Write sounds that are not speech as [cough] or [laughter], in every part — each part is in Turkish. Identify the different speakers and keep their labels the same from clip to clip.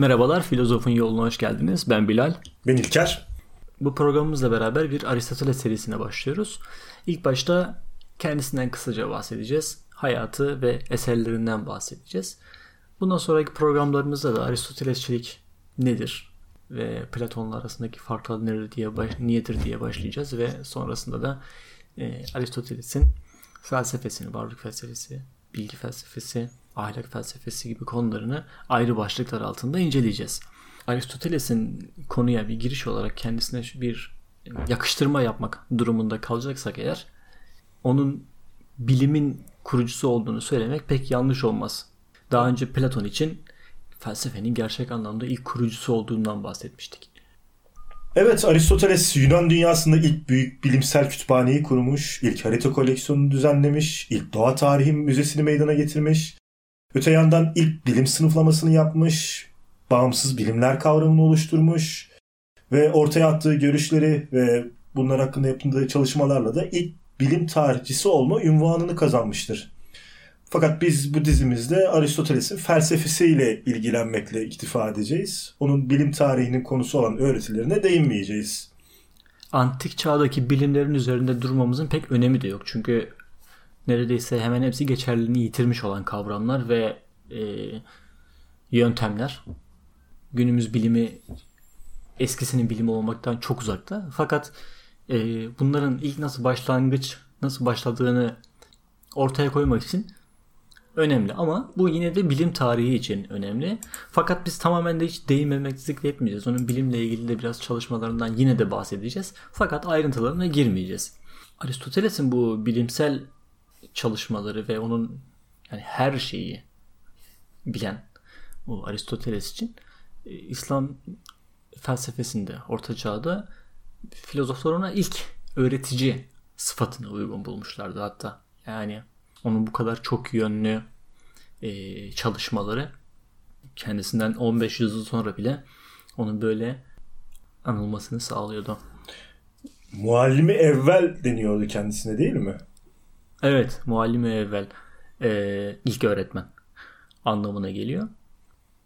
Speaker 1: Merhabalar, Filozofun Yoluna hoş geldiniz. Ben Bilal.
Speaker 2: Ben İlker.
Speaker 1: Bu programımızla beraber bir Aristoteles serisine başlıyoruz. İlk başta kendisinden kısaca bahsedeceğiz. Hayatı ve eserlerinden bahsedeceğiz. Bundan sonraki programlarımızda da Aristotelesçilik nedir ve Platon'la arasındaki farklar nedir diye baş, niyedir diye başlayacağız ve sonrasında da e, Aristoteles'in felsefesini, varlık felsefesi, bilgi felsefesi, ahlak felsefesi gibi konularını ayrı başlıklar altında inceleyeceğiz. Aristoteles'in konuya bir giriş olarak kendisine bir yakıştırma yapmak durumunda kalacaksak eğer onun bilimin kurucusu olduğunu söylemek pek yanlış olmaz. Daha önce Platon için felsefenin gerçek anlamda ilk kurucusu olduğundan bahsetmiştik.
Speaker 2: Evet Aristoteles Yunan dünyasında ilk büyük bilimsel kütüphaneyi kurmuş, ilk harita koleksiyonunu düzenlemiş, ilk doğa tarihi müzesini meydana getirmiş. Öte yandan ilk bilim sınıflamasını yapmış, bağımsız bilimler kavramını oluşturmuş ve ortaya attığı görüşleri ve bunlar hakkında yaptığı çalışmalarla da ilk bilim tarihçisi olma ünvanını kazanmıştır. Fakat biz bu dizimizde Aristoteles'in felsefesiyle ilgilenmekle iktifa edeceğiz. Onun bilim tarihinin konusu olan öğretilerine değinmeyeceğiz.
Speaker 1: Antik çağdaki bilimlerin üzerinde durmamızın pek önemi de yok. Çünkü neredeyse hemen hepsi geçerliliğini yitirmiş olan kavramlar ve e, yöntemler. Günümüz bilimi eskisinin bilimi olmaktan çok uzakta. Fakat e, bunların ilk nasıl başlangıç, nasıl başladığını ortaya koymak için önemli. Ama bu yine de bilim tarihi için önemli. Fakat biz tamamen de hiç değinmemezlik etmeyeceğiz. Onun bilimle ilgili de biraz çalışmalarından yine de bahsedeceğiz. Fakat ayrıntılarına girmeyeceğiz. Aristoteles'in bu bilimsel çalışmaları ve onun yani her şeyi bilen o Aristoteles için e, İslam felsefesinde Orta Çağ'da filozoflar ona ilk öğretici sıfatını uygun bulmuşlardı hatta. Yani onun bu kadar çok yönlü e, çalışmaları kendisinden 15 yıl sonra bile onun böyle anılmasını sağlıyordu.
Speaker 2: Muallimi evvel deniyordu kendisine değil mi?
Speaker 1: Evet, muallimi evvel e, ilk öğretmen anlamına geliyor.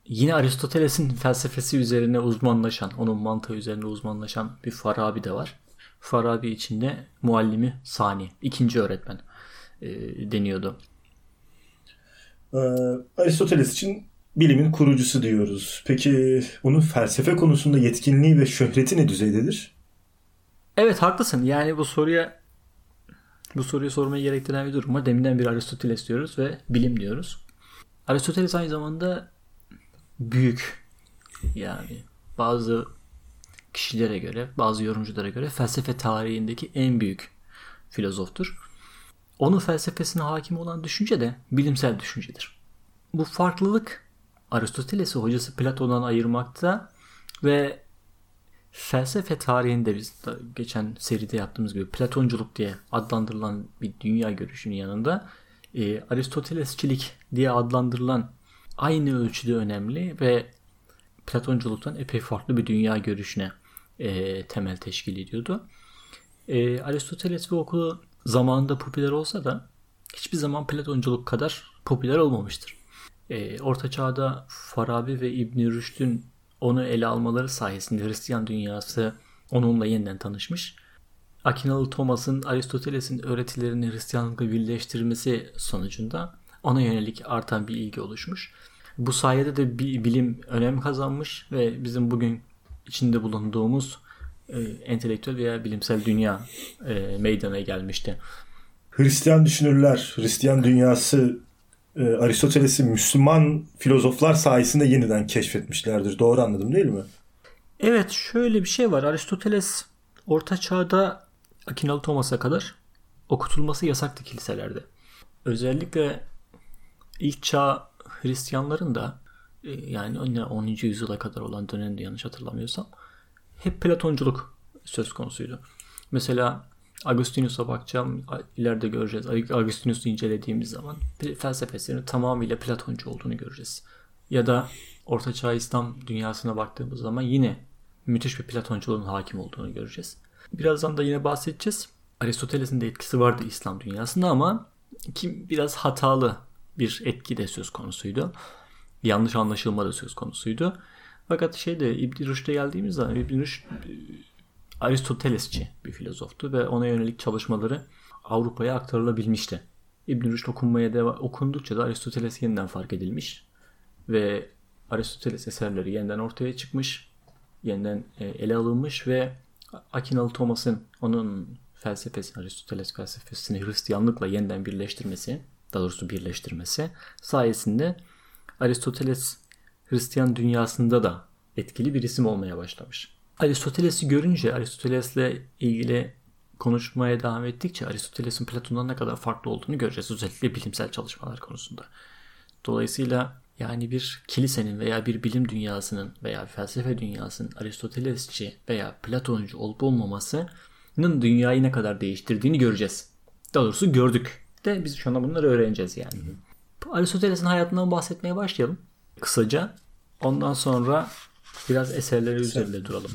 Speaker 1: Yine Aristoteles'in felsefesi üzerine uzmanlaşan, onun mantığı üzerine uzmanlaşan bir Farabi de var. Farabi içinde muallimi sani, ikinci öğretmen e, deniyordu.
Speaker 2: Ee, Aristoteles için bilimin kurucusu diyoruz. Peki onun felsefe konusunda yetkinliği ve şöhreti ne düzeydedir?
Speaker 1: Evet haklısın. Yani bu soruya bu soruyu sormayı gerektiren bir durum var. Deminden bir Aristoteles diyoruz ve bilim diyoruz. Aristoteles aynı zamanda büyük yani bazı kişilere göre, bazı yorumculara göre felsefe tarihindeki en büyük filozoftur. Onun felsefesine hakim olan düşünce de bilimsel düşüncedir. Bu farklılık Aristoteles'i hocası Platon'dan ayırmakta ve felsefe tarihinde biz geçen seride yaptığımız gibi Platonculuk diye adlandırılan bir dünya görüşünün yanında e, Aristotelesçilik diye adlandırılan aynı ölçüde önemli ve Platonculuktan epey farklı bir dünya görüşüne e, temel teşkil ediyordu. E, Aristoteles ve okulu zamanında popüler olsa da hiçbir zaman Platonculuk kadar popüler olmamıştır. E, Orta Çağ'da Farabi ve İbn Rüşd'ün onu ele almaları sayesinde Hristiyan dünyası onunla yeniden tanışmış. Akinalı Thomas'ın Aristoteles'in öğretilerini Hristiyanlıkla birleştirmesi sonucunda ona yönelik artan bir ilgi oluşmuş. Bu sayede de bir bilim önem kazanmış ve bizim bugün içinde bulunduğumuz e, entelektüel veya bilimsel dünya e, meydana gelmişti.
Speaker 2: Hristiyan düşünürler, Hristiyan dünyası e, Aristoteles'i Müslüman filozoflar sayesinde yeniden keşfetmişlerdir. Doğru anladım değil mi?
Speaker 1: Evet şöyle bir şey var. Aristoteles Orta Çağ'da Akinalı Thomas'a kadar okutulması yasaktı kiliselerde. Özellikle ilk çağ Hristiyanların da e, yani 10. yüzyıla kadar olan dönemde yanlış hatırlamıyorsam hep Platonculuk söz konusuydu. Mesela Agustinus'a bakacağım. ileride göreceğiz. Agustinus'u incelediğimiz zaman felsefesinin tamamıyla Platoncu olduğunu göreceğiz. Ya da Orta Çağ İslam dünyasına baktığımız zaman yine müthiş bir Platonculuğun hakim olduğunu göreceğiz. Birazdan da yine bahsedeceğiz. Aristoteles'in de etkisi vardı İslam dünyasında ama kim biraz hatalı bir etki de söz konusuydu. Yanlış anlaşılma da söz konusuydu. Fakat şeyde İbn Rüşd'e geldiğimiz zaman İbn Rüşd Aristotelesçi bir filozoftu ve ona yönelik çalışmaları Avrupa'ya aktarılabilmişti. İbn Rüşd okunmaya deva- okundukça da Aristoteles yeniden fark edilmiş ve Aristoteles eserleri yeniden ortaya çıkmış, yeniden e, ele alınmış ve Akinalı Thomas'ın onun felsefesi, Aristoteles felsefesini Hristiyanlıkla yeniden birleştirmesi, daha doğrusu birleştirmesi sayesinde Aristoteles Hristiyan dünyasında da etkili bir isim olmaya başlamış. Aristoteles'i görünce Aristoteles'le ilgili konuşmaya devam ettikçe Aristoteles'in Platon'dan ne kadar farklı olduğunu göreceğiz. Özellikle bilimsel çalışmalar konusunda. Dolayısıyla yani bir kilisenin veya bir bilim dünyasının veya felsefe dünyasının Aristotelesçi veya Platoncu olup olmamasının dünyayı ne kadar değiştirdiğini göreceğiz. Daha doğrusu gördük de biz şu anda bunları öğreneceğiz yani. Aristoteles'in hayatından bahsetmeye başlayalım kısaca. Ondan sonra biraz eserleri üzerinde duralım.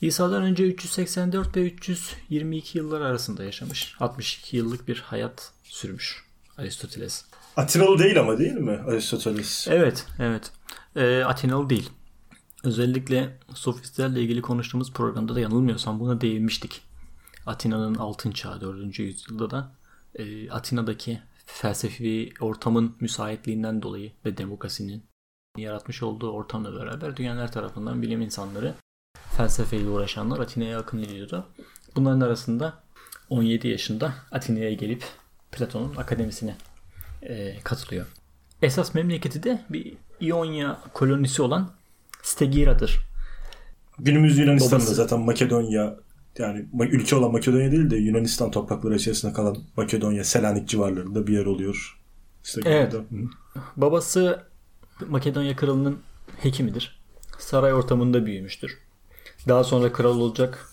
Speaker 1: İsa'dan önce 384 ve 322 yıllar arasında yaşamış. 62 yıllık bir hayat sürmüş Aristoteles.
Speaker 2: Atinalı değil ama değil mi Aristoteles?
Speaker 1: Evet, evet. E, Atinalı değil. Özellikle sofistlerle ilgili konuştuğumuz programda da yanılmıyorsam buna değinmiştik. Atina'nın altın çağı 4. yüzyılda da e, Atina'daki felsefi ortamın müsaitliğinden dolayı ve demokrasinin yaratmış olduğu ortamla beraber dünyalar tarafından bilim insanları felsefeyle uğraşanlar Atina'ya akın ediyordu. Bunların arasında 17 yaşında Atina'ya gelip Platon'un akademisine e, katılıyor. Esas memleketi de bir İonya kolonisi olan Stegira'dır.
Speaker 2: Günümüz Yunanistan'da Babası... zaten Makedonya yani ülke olan Makedonya değil de Yunanistan toprakları içerisinde kalan Makedonya, Selanik civarlarında bir yer oluyor.
Speaker 1: İşte evet. Babası Makedonya kralının hekimidir. Saray ortamında büyümüştür. Daha sonra kral olacak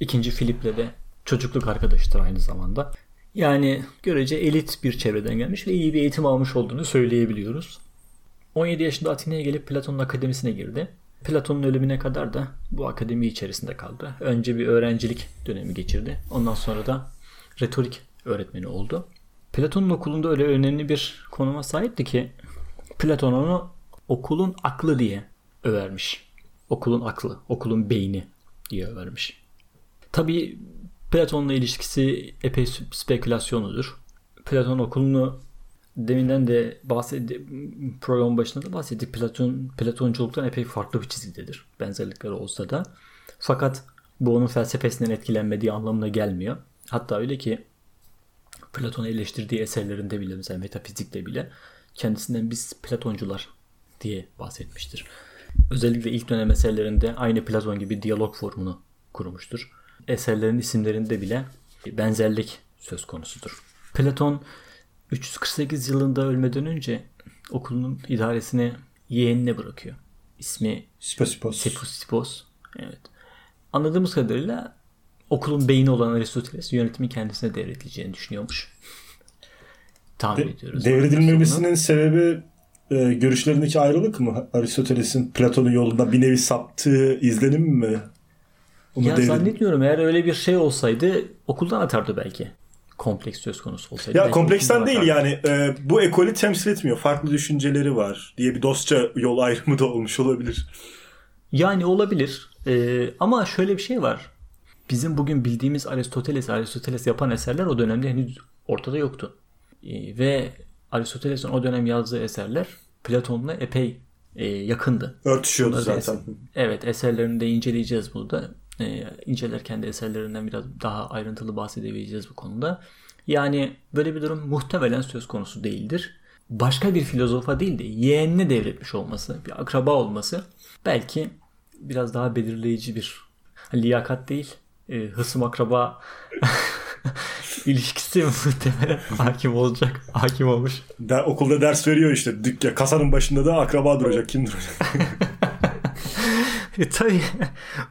Speaker 1: ikinci Filip'le de çocukluk arkadaşıdır aynı zamanda. Yani görece elit bir çevreden gelmiş ve iyi bir eğitim almış olduğunu söyleyebiliyoruz. 17 yaşında Atina'ya gelip Platon'un akademisine girdi. Platon'un ölümüne kadar da bu akademi içerisinde kaldı. Önce bir öğrencilik dönemi geçirdi. Ondan sonra da retorik öğretmeni oldu. Platon'un okulunda öyle önemli bir konuma sahipti ki Platon onu okulun aklı diye övermiş. Okulun aklı, okulun beyni diye övermiş. Tabii Platon'la ilişkisi epey spekülasyonudur. Platon okulunu deminden de bahsetti program başında da bahsettik. Platon Platonculuktan epey farklı bir çizgidedir. Benzerlikleri olsa da. Fakat bu onun felsefesinden etkilenmediği anlamına gelmiyor. Hatta öyle ki Platon'u eleştirdiği eserlerinde bile mesela metafizikte bile kendisinden biz Platoncular diye bahsetmiştir. Özellikle ilk dönem eserlerinde aynı Platon gibi diyalog formunu kurmuştur. Eserlerin isimlerinde bile benzerlik söz konusudur. Platon 348 yılında ölmeden önce okulun idaresini yeğenine bırakıyor. İsmi
Speaker 2: Spasipos.
Speaker 1: Spasipos. Evet. Anladığımız kadarıyla okulun beyni olan Aristoteles yönetimi kendisine devredileceğini düşünüyormuş.
Speaker 2: Tahmin De- ediyoruz. Devredilmemesinin sebebi e, görüşlerindeki ayrılık mı? Aristoteles'in Platon'un yolunda bir nevi saptığı izlenim mi?
Speaker 1: Onu ya devredil- zannetmiyorum. Eğer öyle bir şey olsaydı okuldan atardı belki kompleks söz konusu olsaydı.
Speaker 2: Ya kompleksten değil yani e, bu ekolü temsil etmiyor. Farklı düşünceleri var diye bir dostça yol ayrımı da olmuş olabilir.
Speaker 1: Yani olabilir. E, ama şöyle bir şey var. Bizim bugün bildiğimiz Aristoteles, Aristoteles yapan eserler o dönemde henüz ortada yoktu. E, ve Aristoteles'in o dönem yazdığı eserler Platon'la epey e, yakındı.
Speaker 2: Örtüşüyordu Bunları zaten.
Speaker 1: Eser, evet eserlerini de inceleyeceğiz burada e, incelerken de eserlerinden biraz daha ayrıntılı bahsedebileceğiz bu konuda. Yani böyle bir durum muhtemelen söz konusu değildir. Başka bir filozofa değil de yeğenine devretmiş olması, bir akraba olması belki biraz daha belirleyici bir liyakat değil, e, hısım akraba [laughs] [laughs] ilişkisi muhtemelen hakim olacak. Hakim olmuş.
Speaker 2: Der, okulda ders veriyor işte. Dükkan, kasanın başında da akraba duracak. Kim duracak? [laughs]
Speaker 1: e, tabii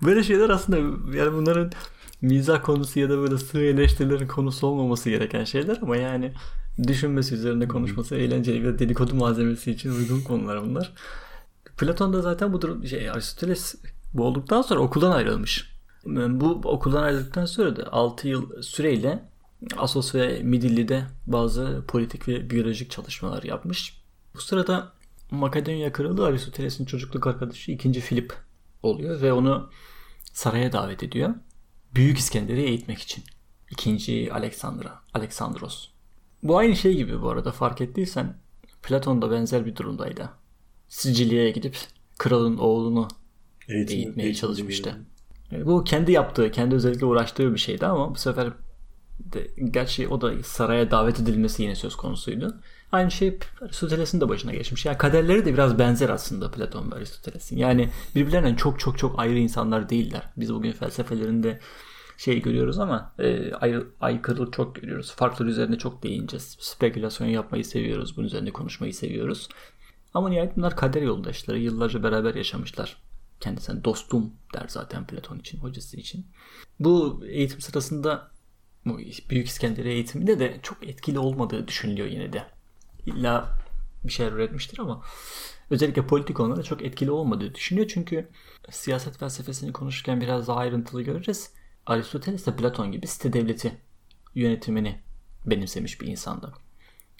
Speaker 1: böyle şeyler aslında yani bunların mizah konusu ya da böyle sığ eleştirilerin konusu olmaması gereken şeyler ama yani düşünmesi üzerine konuşması eğlenceli ve dedikodu malzemesi için uygun konular bunlar. Platon da zaten bu durum şey Aristoteles bu olduktan sonra okuldan ayrılmış. Bu okuldan ayrıldıktan sonra da 6 yıl süreyle Asos ve Midilli'de bazı politik ve biyolojik çalışmalar yapmış. Bu sırada Makedonya kralı Aristoteles'in çocukluk arkadaşı 2. Filip oluyor ve onu saraya davet ediyor. Büyük İskender'i eğitmek için. İkinci Aleksandra, Aleksandros. Bu aynı şey gibi bu arada fark ettiysen Platon da benzer bir durumdaydı. Sicilya'ya gidip kralın oğlunu
Speaker 2: Eğitim,
Speaker 1: eğitmeye
Speaker 2: eğitim
Speaker 1: çalışmıştı.
Speaker 2: gibi.
Speaker 1: Bu kendi yaptığı, kendi özellikle uğraştığı bir şeydi ama bu sefer de, gerçi o da saraya davet edilmesi yine söz konusuydu. Aynı şey Aristoteles'in de başına geçmiş. Yani kaderleri de biraz benzer aslında Platon ve Aristoteles'in. Yani birbirlerinden çok çok çok ayrı insanlar değiller. Biz bugün felsefelerinde şey görüyoruz ama e, ayrı, aykırılık çok görüyoruz. Farklar üzerine çok değineceğiz. Spekülasyon yapmayı seviyoruz. Bunun üzerine konuşmayı seviyoruz. Ama nihayet bunlar kader yoldaşları. Yıllarca beraber yaşamışlar. Kendisine dostum der zaten Platon için, hocası için. Bu eğitim sırasında bu Büyük İskender eğitiminde de çok etkili olmadığı düşünülüyor yine de. İlla bir şeyler üretmiştir ama özellikle politik konularda çok etkili olmadığı düşünüyor. Çünkü siyaset felsefesini konuşurken biraz daha ayrıntılı göreceğiz. Aristoteles de Platon gibi site devleti yönetimini benimsemiş bir insandı.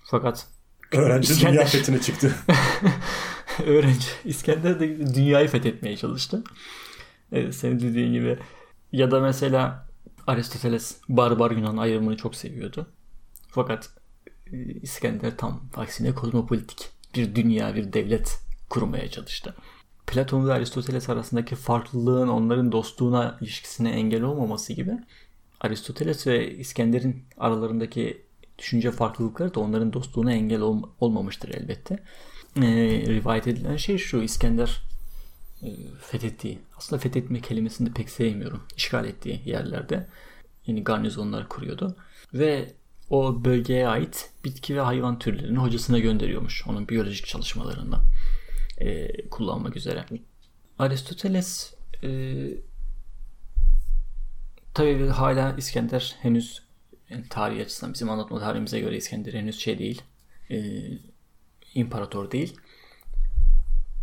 Speaker 1: Fakat
Speaker 2: Öğrenci
Speaker 1: İskender-
Speaker 2: dünya fethine çıktı. [laughs] [laughs]
Speaker 1: öğrenci İskender de dünyayı fethetmeye çalıştı. Evet, senin dediğin gibi. Ya da mesela Aristoteles barbar Yunan ayrımını çok seviyordu. Fakat e, İskender tam aksine kozmopolitik bir dünya, bir devlet kurmaya çalıştı. Platon ve Aristoteles arasındaki farklılığın onların dostluğuna, ilişkisine engel olmaması gibi Aristoteles ve İskender'in aralarındaki düşünce farklılıkları da onların dostluğuna engel ol- olmamıştır elbette. Ee, rivayet edilen şey şu İskender e, fethettiği aslında fethetme kelimesini de pek sevmiyorum. İşgal ettiği yerlerde yeni garnizonlar kuruyordu ve o bölgeye ait bitki ve hayvan türlerini hocasına gönderiyormuş onun biyolojik çalışmalarında e, kullanmak üzere. Aristoteles e, tabii hala İskender henüz yani tarih açısından bizim anlatma tarihimize göre İskender henüz şey değil e, imparator değil.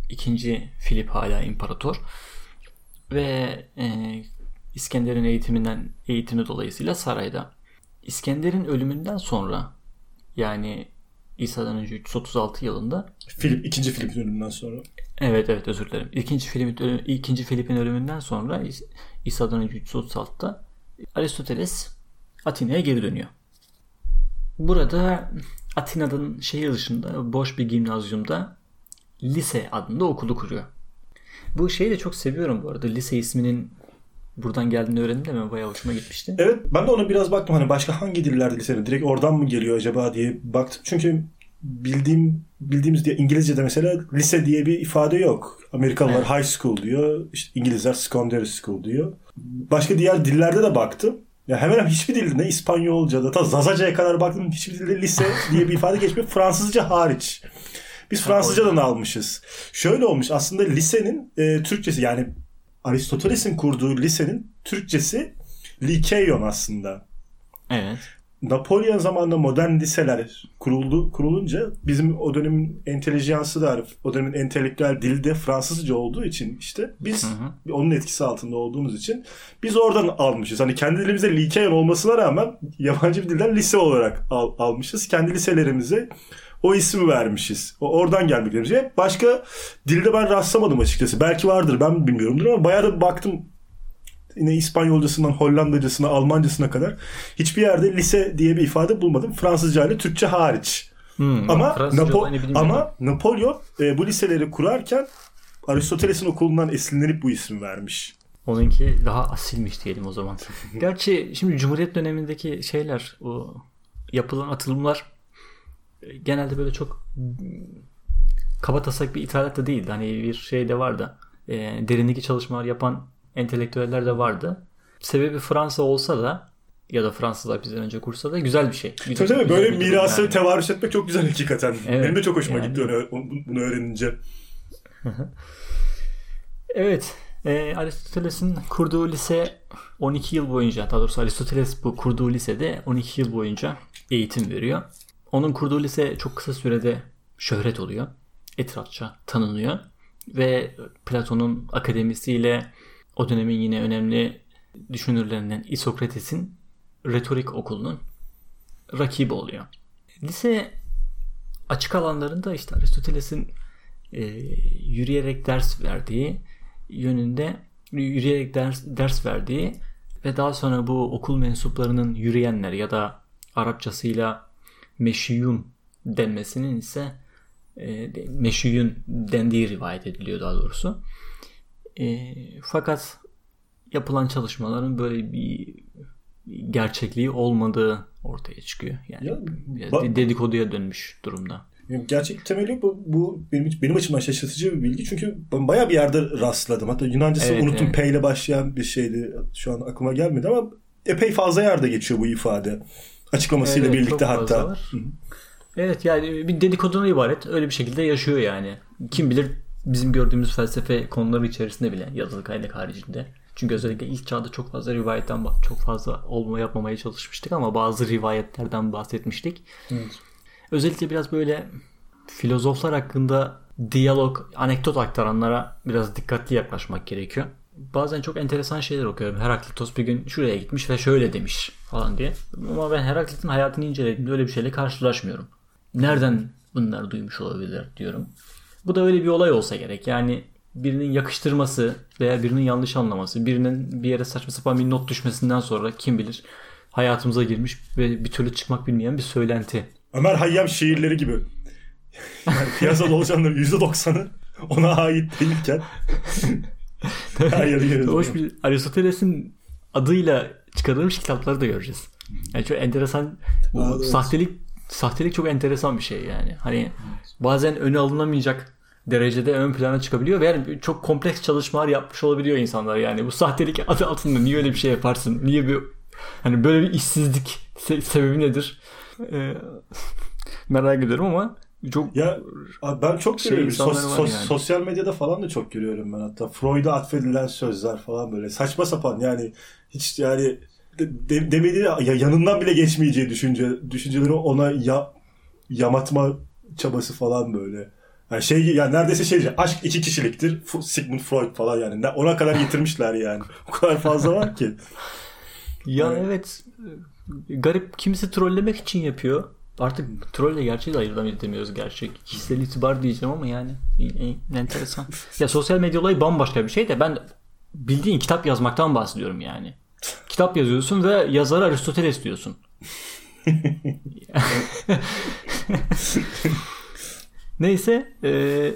Speaker 1: İkinci Filip hala imparator ve e, İskender'in eğitiminden eğitimi dolayısıyla sarayda. İskender'in ölümünden sonra yani İsa'dan önce 336 yılında
Speaker 2: Filip, ikinci Filip'in ölümünden sonra.
Speaker 1: Evet evet özür dilerim. İkinci Filip'in ikinci Filip'in ölümünden sonra İs- İsa'dan önce 336'da Aristoteles Atina'ya geri dönüyor. Burada Atina'nın şehir dışında boş bir gimnazyumda lise adında okulu kuruyor. Bu şeyi de çok seviyorum bu arada. Lise isminin buradan geldiğini öğrendim de ben bayağı hoşuma gitmişti.
Speaker 2: Evet ben de ona biraz baktım hani başka hangi dillerde lisede direkt oradan mı geliyor acaba diye baktım. Çünkü bildiğim bildiğimiz diye İngilizce'de mesela lise diye bir ifade yok. Amerikalılar
Speaker 1: Evet.
Speaker 2: high school diyor. işte İngilizler secondary school diyor. Başka diğer dillerde de baktım. Ya hemen hemen hiçbir dilde ne İspanyolca'da ta Zazaca'ya kadar baktım hiçbir dilde lise diye bir ifade geçmiyor. Fransızca hariç. Biz Fransızcadan almışız. Şöyle olmuş aslında lisenin e, Türkçesi yani Aristoteles'in kurduğu lisenin Türkçesi Likeion aslında.
Speaker 1: Evet.
Speaker 2: Napolyon zamanında modern liseler kuruldu kurulunca bizim o dönemin entelijansı da o dönemin entelektüel dili de Fransızca olduğu için işte biz
Speaker 1: Hı
Speaker 2: onun etkisi altında olduğumuz için biz oradan almışız. Hani kendi dilimizde Likeion olmasına rağmen yabancı bir dilden lise olarak al- almışız. Kendi liselerimize o ismi vermişiz. O oradan gelmek üzere. Başka dilde ben rastlamadım açıkçası. Belki vardır ben bilmiyorumdur ama bayağı da baktım yine İspanyolcasından Hollandacasına, Almancasına kadar hiçbir yerde lise diye bir ifade bulmadım. Fransızca ile Türkçe hariç.
Speaker 1: Hmm,
Speaker 2: Ama
Speaker 1: Fransızca
Speaker 2: Napo- ama Napolyon e, bu liseleri kurarken Aristoteles'in okulundan esinlenip bu isim vermiş.
Speaker 1: Onunki daha asilmiş diyelim o zaman. [laughs] Gerçi şimdi Cumhuriyet dönemindeki şeyler, o yapılan atılımlar e, genelde böyle çok kaba taslak bir ithalat da değildi. Hani bir şey de vardı. E, derindeki çalışmalar yapan entelektüeller de vardı. Sebebi Fransa olsa da ya da Fransızlar bizden önce kursa da güzel bir şey. Güzel,
Speaker 2: Tabii tabii böyle
Speaker 1: bir
Speaker 2: mirası
Speaker 1: yani.
Speaker 2: tevarüs etmek çok güzel hakikaten.
Speaker 1: Evet,
Speaker 2: Benim de çok hoşuma
Speaker 1: yani.
Speaker 2: gitti onu, bunu öğrenince. [laughs]
Speaker 1: Evet. E, Aristoteles'in kurduğu lise 12 yıl boyunca, daha doğrusu Aristoteles bu kurduğu lisede 12 yıl boyunca eğitim veriyor. Onun kurduğu lise çok kısa sürede şöhret oluyor. Etrafça tanınıyor. Ve Platon'un akademisiyle o dönemin yine önemli düşünürlerinden İsokrates'in retorik okulunun rakibi oluyor. Lise açık alanlarında işte Aristoteles'in e, yürüyerek ders verdiği yönünde yürüyerek ders, ders verdiği ve daha sonra bu okul mensuplarının yürüyenler ya da Arapçasıyla meşiyun denmesinin ise e, meşiyun dendiği rivayet ediliyor daha doğrusu. E, fakat yapılan çalışmaların böyle bir gerçekliği olmadığı ortaya çıkıyor. Yani ya, dedikoduya dönmüş durumda.
Speaker 2: Gerçek temeli bu, bu benim, benim açımdan şaşırtıcı bir bilgi. Çünkü ben bayağı bir yerde rastladım. Hatta Yunancası evet, unuttum. Evet. P ile başlayan bir şeydi. Şu an aklıma gelmedi ama epey fazla yerde geçiyor bu ifade. Açıklamasıyla evet, birlikte hatta.
Speaker 1: Evet yani bir dedikoduna ibaret. Öyle bir şekilde yaşıyor yani. Kim bilir bizim gördüğümüz felsefe konuları içerisinde bile yazılı kaynak haricinde. Çünkü özellikle ilk çağda çok fazla rivayetten çok fazla olma yapmamaya çalışmıştık ama bazı rivayetlerden bahsetmiştik. Evet. Özellikle biraz böyle filozoflar hakkında diyalog, anekdot aktaranlara biraz dikkatli yaklaşmak gerekiyor. Bazen çok enteresan şeyler okuyorum. Heraklitos bir gün şuraya gitmiş ve şöyle demiş falan diye. Ama ben Heraklit'in hayatını incelediğimde öyle bir şeyle karşılaşmıyorum. Nereden bunlar duymuş olabilir diyorum. Bu da öyle bir olay olsa gerek. Yani birinin yakıştırması veya birinin yanlış anlaması, birinin bir yere saçma sapan bir not düşmesinden sonra kim bilir hayatımıza girmiş ve bir türlü çıkmak bilmeyen bir söylenti.
Speaker 2: Ömer Hayyam şiirleri gibi. Yani piyasada [laughs] olacakların %90'ı ona ait değilken
Speaker 1: Hayır, Hoş bir Aristoteles'in adıyla çıkarılmış kitapları da göreceğiz. Yani çok enteresan bu Aa, evet. sahtelik sahtelik çok enteresan bir şey yani. Hani bazen öne alınamayacak derecede ön plana çıkabiliyor ve yani çok kompleks çalışmalar yapmış olabiliyor insanlar yani. Bu sahtelik adı altında niye öyle bir şey yaparsın? Niye bir hani böyle bir işsizlik se- sebebi nedir? Ee, [laughs] merak ediyorum ama çok
Speaker 2: ya ben çok şey, görüyorum. Sos, sos, yani. Sosyal medyada falan da çok görüyorum ben hatta. Freud'a atfedilen sözler falan böyle saçma sapan yani hiç yani de, demedi ya yanından bile geçmeyeceği düşünce düşünceleri ona ya, yamatma çabası falan böyle. Yani şey yani neredeyse şey aşk iki kişiliktir. Sigmund Freud falan yani. Ona kadar getirmişler yani. [laughs] O kadar fazla var ki.
Speaker 1: Ya yani. evet garip kimisi trollemek için yapıyor. Artık trolle gerçeği de ayırt edemiyoruz gerçek. Kişisel itibar diyeceğim ama yani enteresan. [laughs] ya sosyal medya olayı bambaşka bir şey de ben bildiğin kitap yazmaktan bahsediyorum yani. Kitap yazıyorsun ve yazarı Aristoteles diyorsun. Neyse e,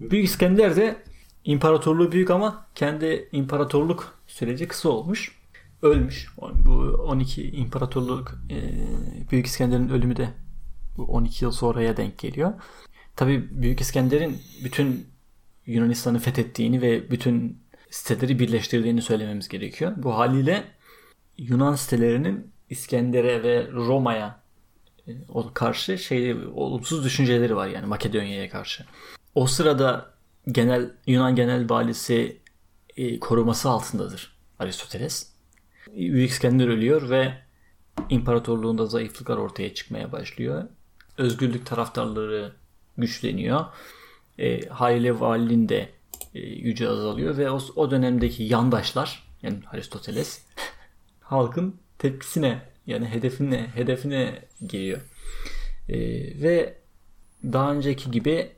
Speaker 1: Büyük İskender de imparatorluğu büyük ama kendi imparatorluk süreci kısa olmuş. Ölmüş. Bu 12 imparatorluk e, Büyük İskender'in ölümü de bu 12 yıl sonraya denk geliyor. Tabi Büyük İskender'in bütün Yunanistan'ı fethettiğini ve bütün siteleri birleştirdiğini söylememiz gerekiyor. Bu haliyle Yunan sitelerinin İskender'e ve Roma'ya e, karşı şey olumsuz düşünceleri var yani Makedonya'ya karşı. O sırada genel Yunan genel valisi e, koruması altındadır Aristoteles. Büyük İskender ölüyor ve imparatorluğunda zayıflıklar ortaya çıkmaya başlıyor. Özgürlük taraftarları güçleniyor. E, haliyle valinin de e, yüce azalıyor ve o, o dönemdeki yandaşlar yani Aristoteles [laughs] halkın tepkisine yani hedefine hedefine geliyor. E, ve daha önceki gibi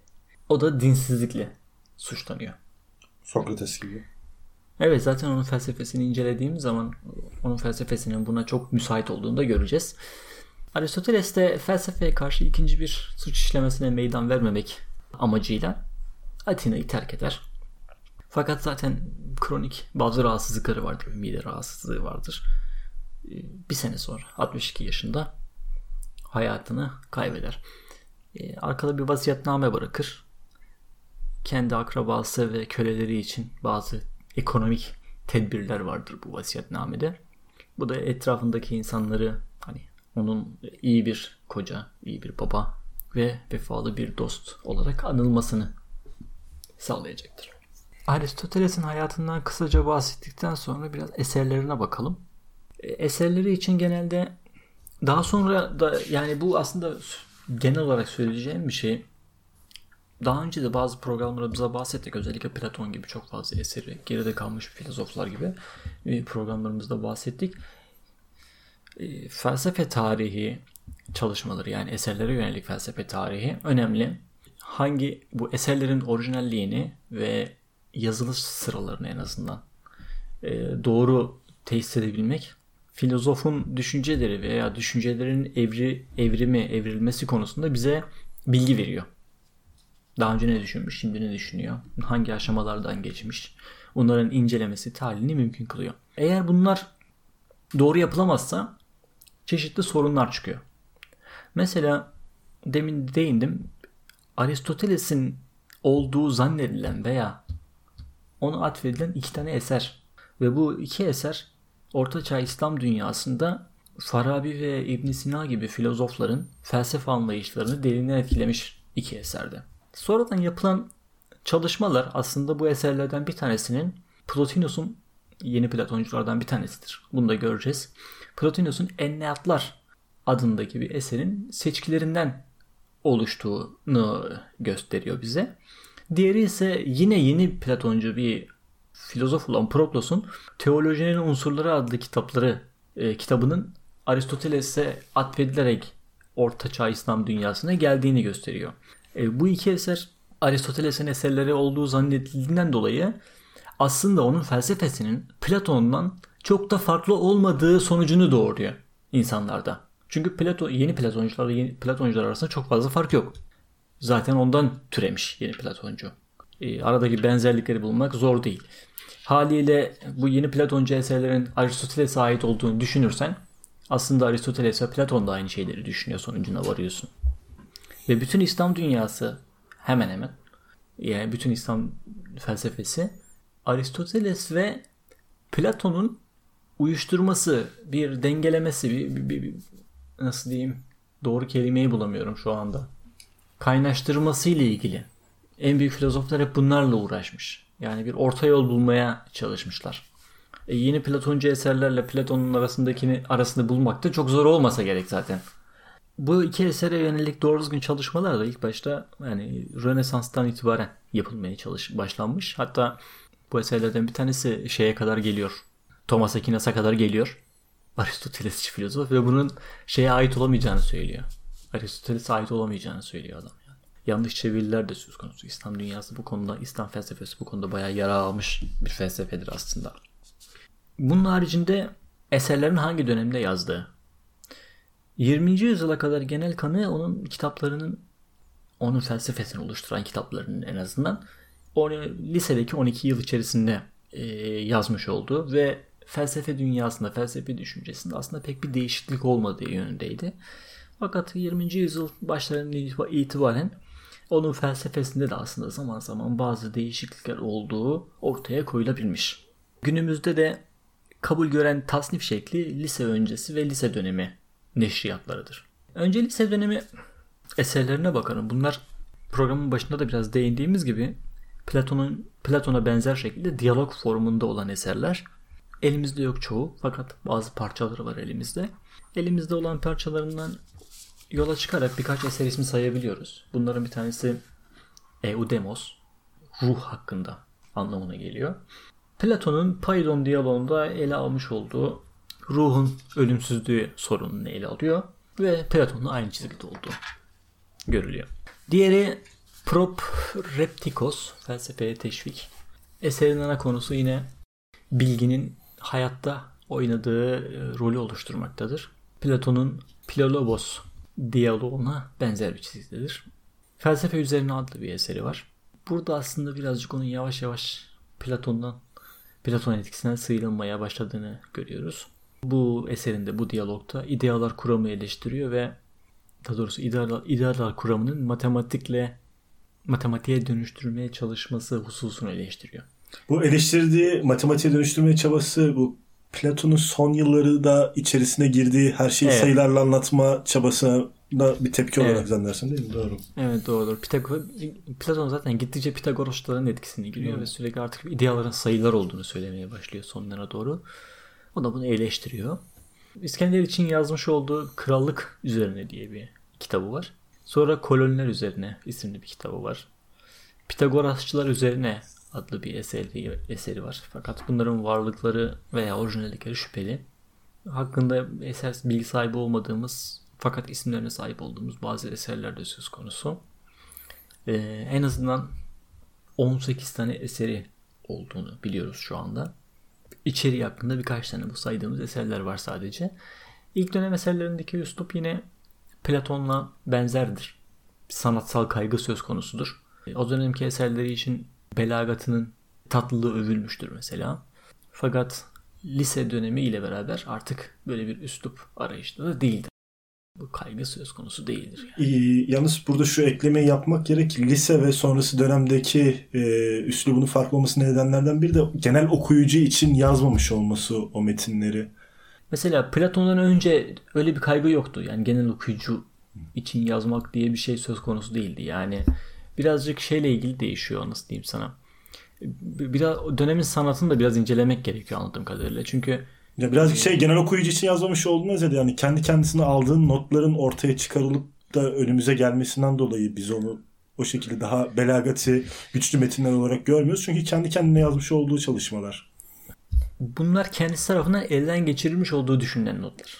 Speaker 1: o da dinsizlikle suçlanıyor.
Speaker 2: Sokrates gibi.
Speaker 1: Evet zaten onun felsefesini incelediğimiz zaman onun felsefesinin buna çok müsait olduğunu da göreceğiz. Aristoteles de felsefeye karşı ikinci bir suç işlemesine meydan vermemek amacıyla Atina'yı terk eder. Fakat zaten kronik bazı rahatsızlıkları vardır. Mide rahatsızlığı vardır. Ee, bir sene sonra 62 yaşında hayatını kaybeder. Ee, arkada bir vasiyetname bırakır. Kendi akrabası ve köleleri için bazı ekonomik tedbirler vardır bu vasiyetnamede. Bu da etrafındaki insanları hani onun iyi bir koca, iyi bir baba ve vefalı bir dost olarak anılmasını sağlayacaktır. Aristoteles'in hayatından kısaca bahsettikten sonra biraz eserlerine bakalım. E, eserleri için genelde daha sonra da yani bu aslında genel olarak söyleyeceğim bir şey. Daha önce de bazı programlarımızda bahsettik. Özellikle Platon gibi çok fazla eseri, geride kalmış filozoflar gibi e, programlarımızda bahsettik. E, felsefe tarihi çalışmaları yani eserlere yönelik felsefe tarihi önemli hangi bu eserlerin orijinalliğini ve yazılı sıralarını en azından e, doğru tesis edebilmek filozofun düşünceleri veya düşüncelerin evri, evrimi, evrilmesi konusunda bize bilgi veriyor. Daha önce ne düşünmüş, şimdi ne düşünüyor, hangi aşamalardan geçmiş, onların incelemesi, tahlilini mümkün kılıyor. Eğer bunlar doğru yapılamazsa çeşitli sorunlar çıkıyor. Mesela demin değindim. Aristoteles'in olduğu zannedilen veya onu atfedilen iki tane eser ve bu iki eser Ortaçağ İslam dünyasında Farabi ve İbn Sina gibi filozofların felsefe anlayışlarını derinden etkilemiş iki eserde. Sonradan yapılan çalışmalar aslında bu eserlerden bir tanesinin Plotinus'un yeni Platonculardan bir tanesidir. Bunu da göreceğiz. Plotinus'un Enneatlar adındaki bir eserin seçkilerinden oluştuğunu gösteriyor bize. Diğeri ise yine yeni Platoncu bir filozof olan Proklos'un Teolojinin Unsurları adlı kitapları e, kitabının Aristoteles'e atfedilerek Ortaçağ İslam dünyasına geldiğini gösteriyor. E, bu iki eser Aristoteles'in eserleri olduğu zannedildiğinden dolayı aslında onun felsefesinin Platon'dan çok da farklı olmadığı sonucunu doğuruyor insanlarda. Çünkü Platon, yeni Platoncularla yeni Platoncular arasında çok fazla fark yok. Zaten ondan türemiş yeni Platoncu. E, aradaki benzerlikleri bulmak zor değil. Haliyle bu yeni Platoncu eserlerin Aristoteles'e ait olduğunu düşünürsen aslında Aristoteles ve Platon da aynı şeyleri düşünüyor sonucuna varıyorsun. Ve bütün İslam dünyası hemen hemen yani bütün İslam felsefesi Aristoteles ve Platon'un uyuşturması, bir dengelemesi, bir, bir, bir, nasıl diyeyim doğru kelimeyi bulamıyorum şu anda. Kaynaştırması ile ilgili. En büyük filozoflar hep bunlarla uğraşmış. Yani bir orta yol bulmaya çalışmışlar. E yeni Platoncu eserlerle Platon'un arasındakini arasında bulmak da çok zor olmasa gerek zaten. Bu iki esere yönelik doğru düzgün çalışmalar da ilk başta yani Rönesans'tan itibaren yapılmaya çalış başlanmış. Hatta bu eserlerden bir tanesi şeye kadar geliyor. Thomas Aquinas'a kadar geliyor. Aristotelesçi filozof ve bunun şeye ait olamayacağını söylüyor. Aristoteles'e ait olamayacağını söylüyor adam yani. Yanlış çeviriler de söz konusu. İslam dünyası bu konuda, İslam felsefesi bu konuda bayağı yara almış bir felsefedir aslında. Bunun haricinde eserlerin hangi dönemde yazdığı. 20. yüzyıla kadar genel kanı onun kitaplarının onun felsefesini oluşturan kitaplarının en azından onu lisedeki 12 yıl içerisinde e, yazmış oldu ve felsefe dünyasında, felsefe düşüncesinde aslında pek bir değişiklik olmadığı yönündeydi. Fakat 20. yüzyıl başlarından itibaren onun felsefesinde de aslında zaman zaman bazı değişiklikler olduğu ortaya koyulabilmiş. Günümüzde de kabul gören tasnif şekli lise öncesi ve lise dönemi neşriyatlarıdır. Önce lise dönemi eserlerine bakalım. Bunlar programın başında da biraz değindiğimiz gibi Platon'un Platon'a benzer şekilde diyalog formunda olan eserler. Elimizde yok çoğu fakat bazı parçaları var elimizde. Elimizde olan parçalarından yola çıkarak birkaç eser ismi sayabiliyoruz. Bunların bir tanesi Eudemos, ruh hakkında anlamına geliyor. Platon'un Paydon diyaloğunda ele almış olduğu ruhun ölümsüzlüğü sorununu ele alıyor ve Platon'la aynı çizgide olduğu görülüyor. Diğeri Prop Reptikos, felsefeye teşvik. Eserin ana konusu yine bilginin hayatta oynadığı e, rolü oluşturmaktadır. Platon'un Pilolobos diyaloğuna benzer bir çizgidedir. Felsefe üzerine adlı bir eseri var. Burada aslında birazcık onun yavaş yavaş Platon'dan Platon etkisinden sıyrılmaya başladığını görüyoruz. Bu eserinde, bu diyalogta idealar kuramı eleştiriyor ve daha doğrusu idealar, idealar kuramının matematikle matematiğe dönüştürmeye çalışması hususunu eleştiriyor.
Speaker 2: Bu eleştirdiği matematiğe dönüştürmeye çabası bu Platon'un son yılları da içerisine girdiği her şeyi evet. sayılarla anlatma çabasına da bir tepki olarak evet. zannedersin değil mi? Doğru.
Speaker 1: Evet doğrudur. Pitagor, Platon zaten gittikçe Pitagorosların etkisine giriyor evet. ve sürekli artık ideaların sayılar olduğunu söylemeye başlıyor sonlara doğru. O da bunu eleştiriyor. İskender için yazmış olduğu Krallık Üzerine diye bir kitabı var. Sonra Koloniler Üzerine isimli bir kitabı var. Pitagorasçılar Üzerine adlı bir eseri, eseri var. Fakat bunların varlıkları veya orijinallikleri şüpheli. Hakkında eser bilgi sahibi olmadığımız fakat isimlerine sahip olduğumuz bazı eserler de söz konusu. Ee, en azından 18 tane eseri olduğunu biliyoruz şu anda. İçeriği hakkında birkaç tane bu saydığımız eserler var sadece. İlk dönem eserlerindeki üslup yine Platon'la benzerdir. Sanatsal kaygı söz konusudur. O dönemki eserleri için belagatının tatlılığı övülmüştür mesela. Fakat lise dönemi ile beraber artık böyle bir üslup arayışta da değildir. Bu kaygı söz konusu değildir.
Speaker 2: Yani. Ee, yalnız burada şu eklemeyi yapmak gerek. Lise ve sonrası dönemdeki e, üslubunun farklı olması nedenlerden biri de genel okuyucu için yazmamış olması o metinleri.
Speaker 1: Mesela Platon'dan önce öyle bir kaygı yoktu. Yani genel okuyucu için yazmak diye bir şey söz konusu değildi. Yani birazcık şeyle ilgili değişiyor nasıl diyeyim sana. Biraz dönemin sanatını da biraz incelemek gerekiyor anladığım kadarıyla. Çünkü
Speaker 2: ya birazcık şey genel okuyucu için yazmamış olduğunu ziyade yani kendi kendisine aldığın notların ortaya çıkarılıp da önümüze gelmesinden dolayı biz onu o şekilde daha belagati güçlü metinler olarak görmüyoruz. Çünkü kendi kendine yazmış olduğu çalışmalar.
Speaker 1: Bunlar kendisi tarafından elden geçirilmiş olduğu düşünülen notlar.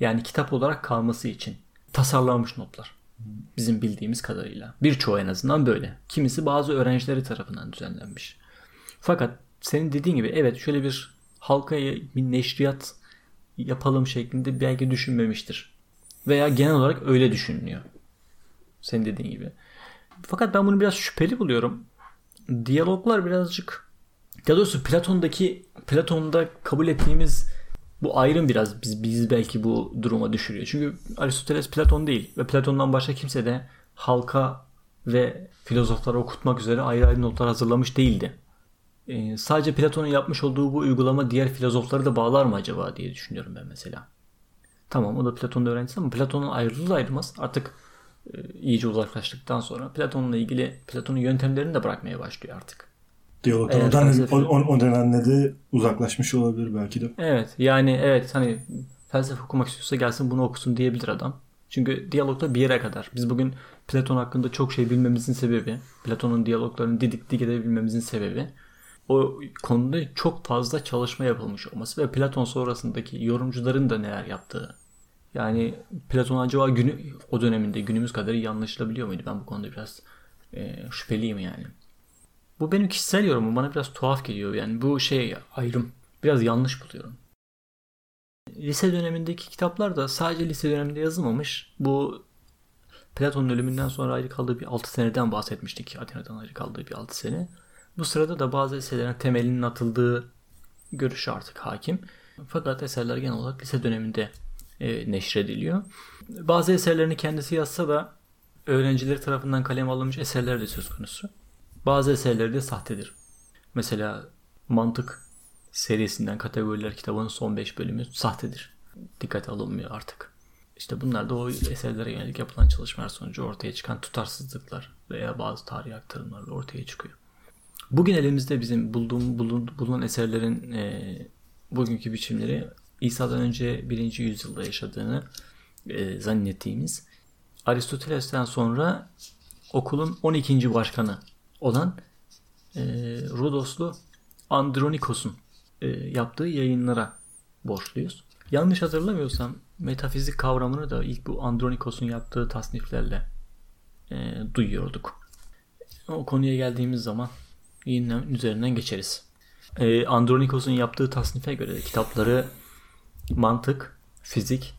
Speaker 1: Yani kitap olarak kalması için tasarlanmış notlar. Bizim bildiğimiz kadarıyla. Birçoğu en azından böyle. Kimisi bazı öğrencileri tarafından düzenlenmiş. Fakat senin dediğin gibi evet şöyle bir halkaya bir neşriyat yapalım şeklinde belki düşünmemiştir. Veya genel olarak öyle düşünülüyor. Senin dediğin gibi. Fakat ben bunu biraz şüpheli buluyorum. Diyaloglar birazcık ya doğrusu Platon'daki Platon'da kabul ettiğimiz bu ayrım biraz biz, biz belki bu duruma düşürüyor. Çünkü Aristoteles Platon değil ve Platon'dan başka kimse de halka ve filozoflara okutmak üzere ayrı ayrı notlar hazırlamış değildi. Ee, sadece Platon'un yapmış olduğu bu uygulama diğer filozofları da bağlar mı acaba diye düşünüyorum ben mesela. Tamam o da Platon'un öğrencisi ama Platon'un ayrılığı da ayrılmaz. Artık e, iyice uzaklaştıktan sonra Platon'la ilgili Platon'un yöntemlerini de bırakmaya başlıyor artık.
Speaker 2: Diyalogdan o, felsefe... o, dönemde de uzaklaşmış olabilir belki de.
Speaker 1: Evet yani evet hani felsefe okumak istiyorsa gelsin bunu okusun diyebilir adam. Çünkü diyalogda bir yere kadar. Biz bugün Platon hakkında çok şey bilmemizin sebebi, Platon'un diyaloglarını didik dik edebilmemizin sebebi o konuda çok fazla çalışma yapılmış olması ve Platon sonrasındaki yorumcuların da neler yaptığı. Yani Platon acaba günü o döneminde günümüz kadar iyi anlaşılabiliyor muydu? Ben bu konuda biraz e, şüpheliyim yani. Bu benim kişisel yorumum. Bana biraz tuhaf geliyor. Yani bu şey ayrım. Biraz yanlış buluyorum. Lise dönemindeki kitaplar da sadece lise döneminde yazılmamış. Bu Platon'un ölümünden sonra ayrı kaldığı bir 6 seneden bahsetmiştik. Atina'dan ayrı kaldığı bir 6 sene. Bu sırada da bazı eserlerin temelinin atıldığı görüşü artık hakim. Fakat eserler genel olarak lise döneminde e, neşrediliyor. Bazı eserlerini kendisi yazsa da öğrencileri tarafından kaleme alınmış eserler de söz konusu. Bazı eserleri de sahtedir. Mesela Mantık serisinden kategoriler kitabının son 5 bölümü sahtedir. Dikkate alınmıyor artık. İşte bunlar da o eserlere yönelik yapılan çalışmalar sonucu ortaya çıkan tutarsızlıklar veya bazı tarih aktarımlarla ortaya çıkıyor. Bugün elimizde bizim bulduğum, bulun, bulunan eserlerin e, bugünkü biçimleri İsa'dan önce 1. yüzyılda yaşadığını e, zannettiğimiz Aristoteles'ten sonra okulun 12. başkanı olan e, Rodoslu Andronikos'un e, yaptığı yayınlara borçluyuz. Yanlış hatırlamıyorsam metafizik kavramını da ilk bu Andronikos'un yaptığı tasniflerle e, duyuyorduk. O konuya geldiğimiz zaman yine üzerinden geçeriz. E, Andronikos'un yaptığı tasnife göre kitapları mantık, fizik,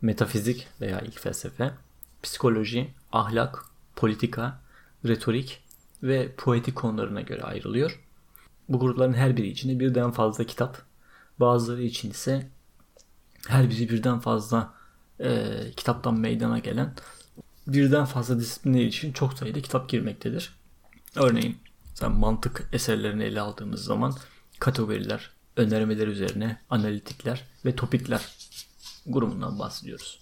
Speaker 1: metafizik veya ilk felsefe, psikoloji, ahlak, politika, retorik ve poetik konularına göre ayrılıyor. Bu grupların her biri içinde birden fazla kitap, bazıları için ise her biri birden fazla e, kitaptan meydana gelen birden fazla disiplinler için çok sayıda kitap girmektedir. Örneğin sen mantık eserlerini ele aldığımız zaman kategoriler, önermeler üzerine analitikler ve topikler grubundan bahsediyoruz.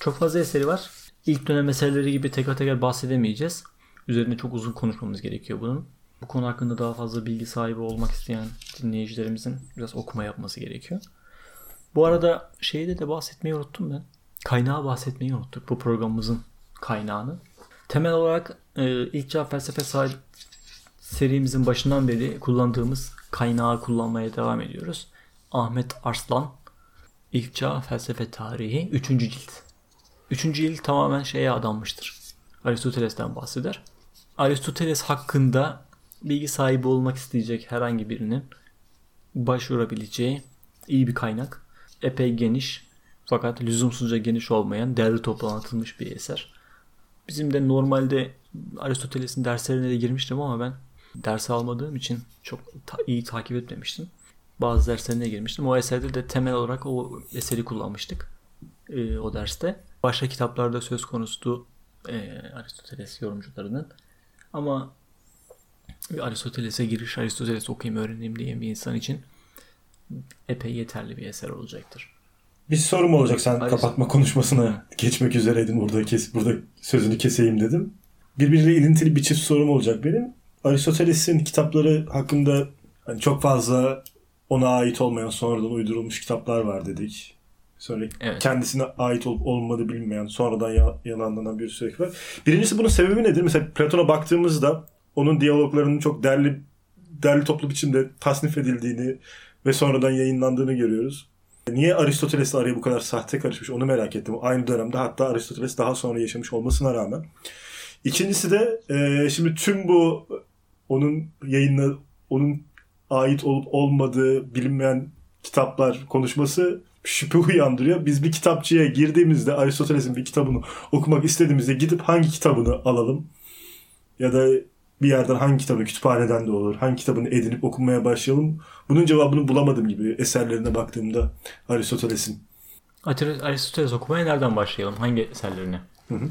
Speaker 1: Çok fazla eseri var. İlk dönem eserleri gibi teker teker bahsedemeyeceğiz. Üzerine çok uzun konuşmamız gerekiyor bunun. Bu konu hakkında daha fazla bilgi sahibi olmak isteyen dinleyicilerimizin biraz okuma yapması gerekiyor. Bu arada şeyde de bahsetmeyi unuttum ben. Kaynağı bahsetmeyi unuttuk bu programımızın kaynağını. Temel olarak e, ilk çağ felsefe sahip serimizin başından beri kullandığımız kaynağı kullanmaya devam ediyoruz. Ahmet Arslan İlk Çağ Felsefe Tarihi 3. cilt. 3. cilt tamamen şeye adanmıştır. Aristoteles'ten bahseder. Aristoteles hakkında bilgi sahibi olmak isteyecek herhangi birinin başvurabileceği iyi bir kaynak. Epey geniş fakat lüzumsuzca geniş olmayan derli toplanatılmış bir eser. Bizim de normalde Aristoteles'in derslerine de girmiştim ama ben ders almadığım için çok ta- iyi takip etmemiştim. Bazı derslerine girmiştim. O eserde de temel olarak o eseri kullanmıştık. Ee, o derste. Başka kitaplarda söz konusu e, Aristoteles yorumcularının. Ama Aristoteles'e giriş, Aristoteles okuyayım öğreneyim diye bir insan için epey yeterli bir eser olacaktır.
Speaker 2: Bir sorum olacak sen
Speaker 1: Aristot-
Speaker 2: kapatma konuşmasına geçmek üzereydin burada kes burada sözünü keseyim dedim. Birbiriyle ilintili bir çift sorum olacak benim. Aristoteles'in kitapları hakkında hani çok fazla ona ait olmayan sonradan uydurulmuş kitaplar var dedik. Sonra
Speaker 1: Evet.
Speaker 2: kendisine ait olup olmadığı bilinmeyen sonradan ya- yalanlanan bir süreç var. Birincisi bunun sebebi nedir? Mesela Platon'a baktığımızda onun diyaloglarının çok derli derli toplu biçimde tasnif edildiğini ve sonradan yayınlandığını görüyoruz. Niye Aristoteles'le araya bu kadar sahte karışmış onu merak ettim. Aynı dönemde hatta Aristoteles daha sonra yaşamış olmasına rağmen. İkincisi de e, şimdi tüm bu onun yayınla onun ait olup olmadığı bilinmeyen kitaplar konuşması şüphe uyandırıyor. Biz bir kitapçıya girdiğimizde Aristoteles'in bir kitabını okumak istediğimizde gidip hangi kitabını alalım ya da bir yerden hangi kitabı kütüphaneden de olur. Hangi kitabını edinip okumaya başlayalım. Bunun cevabını bulamadım gibi eserlerine baktığımda Aristoteles'in.
Speaker 1: Aristoteles okumaya nereden başlayalım? Hangi eserlerini?
Speaker 2: Hı hı.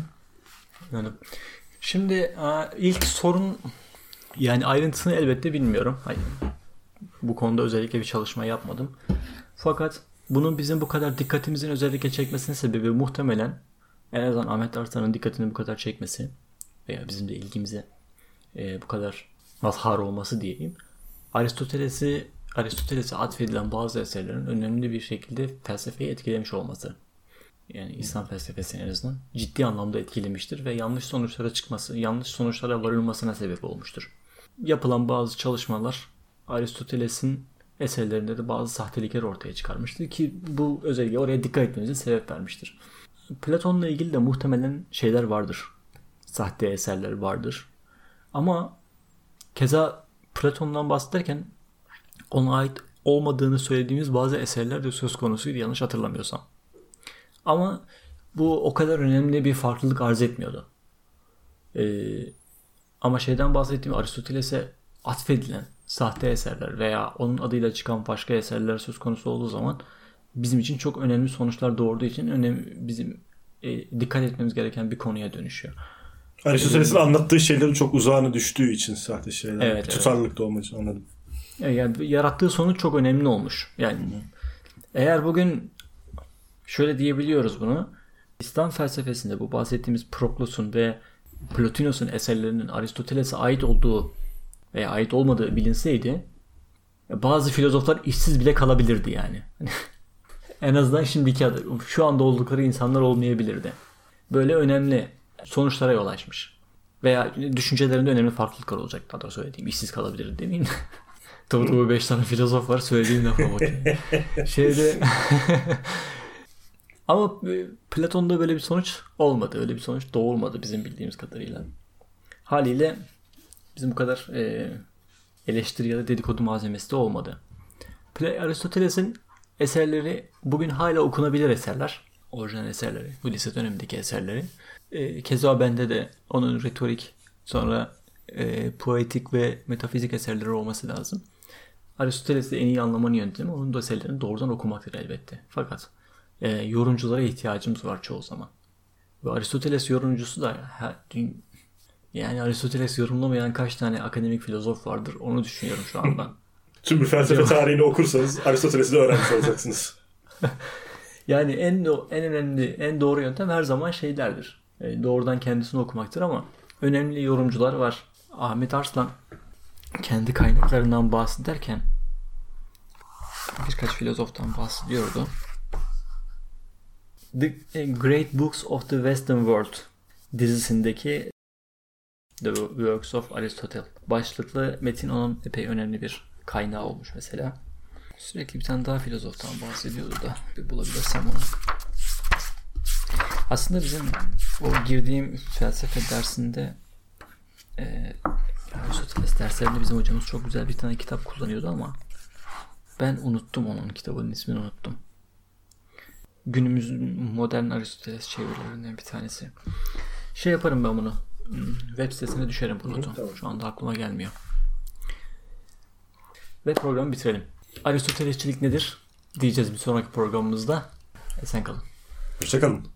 Speaker 1: Yani şimdi ilk sorun yani ayrıntısını elbette bilmiyorum. Hayır. Bu konuda özellikle bir çalışma yapmadım. Fakat bunun bizim bu kadar dikkatimizin özellikle çekmesinin sebebi muhtemelen en azından Ahmet Arslan'ın dikkatini bu kadar çekmesi veya bizim de ilgimize e, bu kadar mazhar olması diyeyim. Aristoteles'i Aristoteles'e atfedilen bazı eserlerin önemli bir şekilde felsefeyi etkilemiş olması. Yani İslam felsefesini en azından ciddi anlamda etkilemiştir ve yanlış sonuçlara çıkması, yanlış sonuçlara varılmasına sebep olmuştur. Yapılan bazı çalışmalar Aristoteles'in eserlerinde de bazı sahtelikler ortaya çıkarmıştır ki bu özellikle oraya dikkat etmemize sebep vermiştir. Platon'la ilgili de muhtemelen şeyler vardır. Sahte eserler vardır. Ama keza Platon'dan bahsederken ona ait olmadığını söylediğimiz bazı eserler de söz konusuydu yanlış hatırlamıyorsam. Ama bu o kadar önemli bir farklılık arz etmiyordu. Ee, ama şeyden bahsettiğim Aristoteles'e atfedilen sahte eserler veya onun adıyla çıkan başka eserler söz konusu olduğu zaman bizim için çok önemli sonuçlar doğurduğu için önemli bizim e, dikkat etmemiz gereken bir konuya dönüşüyor.
Speaker 2: Aristoteles'in anlattığı şeylerin çok uzağına düştüğü için sahte şeyler.
Speaker 1: Evet, evet.
Speaker 2: Tutarlılıkta olmak için anladım.
Speaker 1: E, Yani yarattığı sonuç çok önemli olmuş. Yani eğer bugün şöyle diyebiliyoruz bunu. İslam felsefesinde bu bahsettiğimiz Proklos'un ve Plotinos'un eserlerinin Aristoteles'e ait olduğu veya ait olmadığı bilinseydi bazı filozoflar işsiz bile kalabilirdi yani. [laughs] en azından şimdiki adı, şu anda oldukları insanlar olmayabilirdi. Böyle önemli sonuçlara yol açmış. Veya düşüncelerinde önemli farklılıklar olacak. Daha doğrusu söylediğim işsiz kalabilir demeyeyim de. [laughs] Tabii tabii 5 tane filozof var söylediğim lafa bak. yani. [laughs] Şeyde ama e, Platon'da böyle bir sonuç olmadı. Öyle bir sonuç doğurmadı bizim bildiğimiz kadarıyla. Haliyle bizim bu kadar e, eleştiri ya da dedikodu malzemesi de olmadı. Aristoteles'in eserleri bugün hala okunabilir eserler. Orijinal eserleri. Bu lise dönemindeki eserleri. E, keza bende de onun retorik sonra e, poetik ve metafizik eserleri olması lazım. Aristoteles'i en iyi anlamanın yöntemi onun da eserlerini doğrudan okumaktır elbette. Fakat e, yorumculara ihtiyacımız var çoğu zaman. Ve Aristoteles yorumcusu da ha, yani Aristoteles yorumlamayan kaç tane akademik filozof vardır onu düşünüyorum şu anda. [laughs]
Speaker 2: Tüm bir felsefe tarihini okursanız Aristoteles'i de öğrenmiş olacaksınız. [laughs]
Speaker 1: Yani en en önemli, en doğru yöntem her zaman şeylerdir. E, doğrudan kendisini okumaktır ama önemli yorumcular var. Ahmet Arslan kendi kaynaklarından bahsederken birkaç filozoftan bahsediyordu. The Great Books of the Western World dizisindeki The Works of Aristotle başlıklı metin onun epey önemli bir kaynağı olmuş mesela. Sürekli bir tane daha filozoftan bahsediyordu da bir bulabilirsem onu. Aslında bizim o girdiğim felsefe dersinde e, Aristoteles derslerinde bizim hocamız çok güzel bir tane kitap kullanıyordu ama ben unuttum onun kitabının ismini unuttum. Günümüzün modern Aristoteles çevirilerinden bir tanesi. Şey yaparım ben bunu. Web sitesine düşerim bu notu.
Speaker 2: tamam.
Speaker 1: Şu anda aklıma gelmiyor. Ve programı bitirelim. Aristotelesçilik nedir? Diyeceğiz bir sonraki programımızda. Esen kalın.
Speaker 2: Hoşçakalın.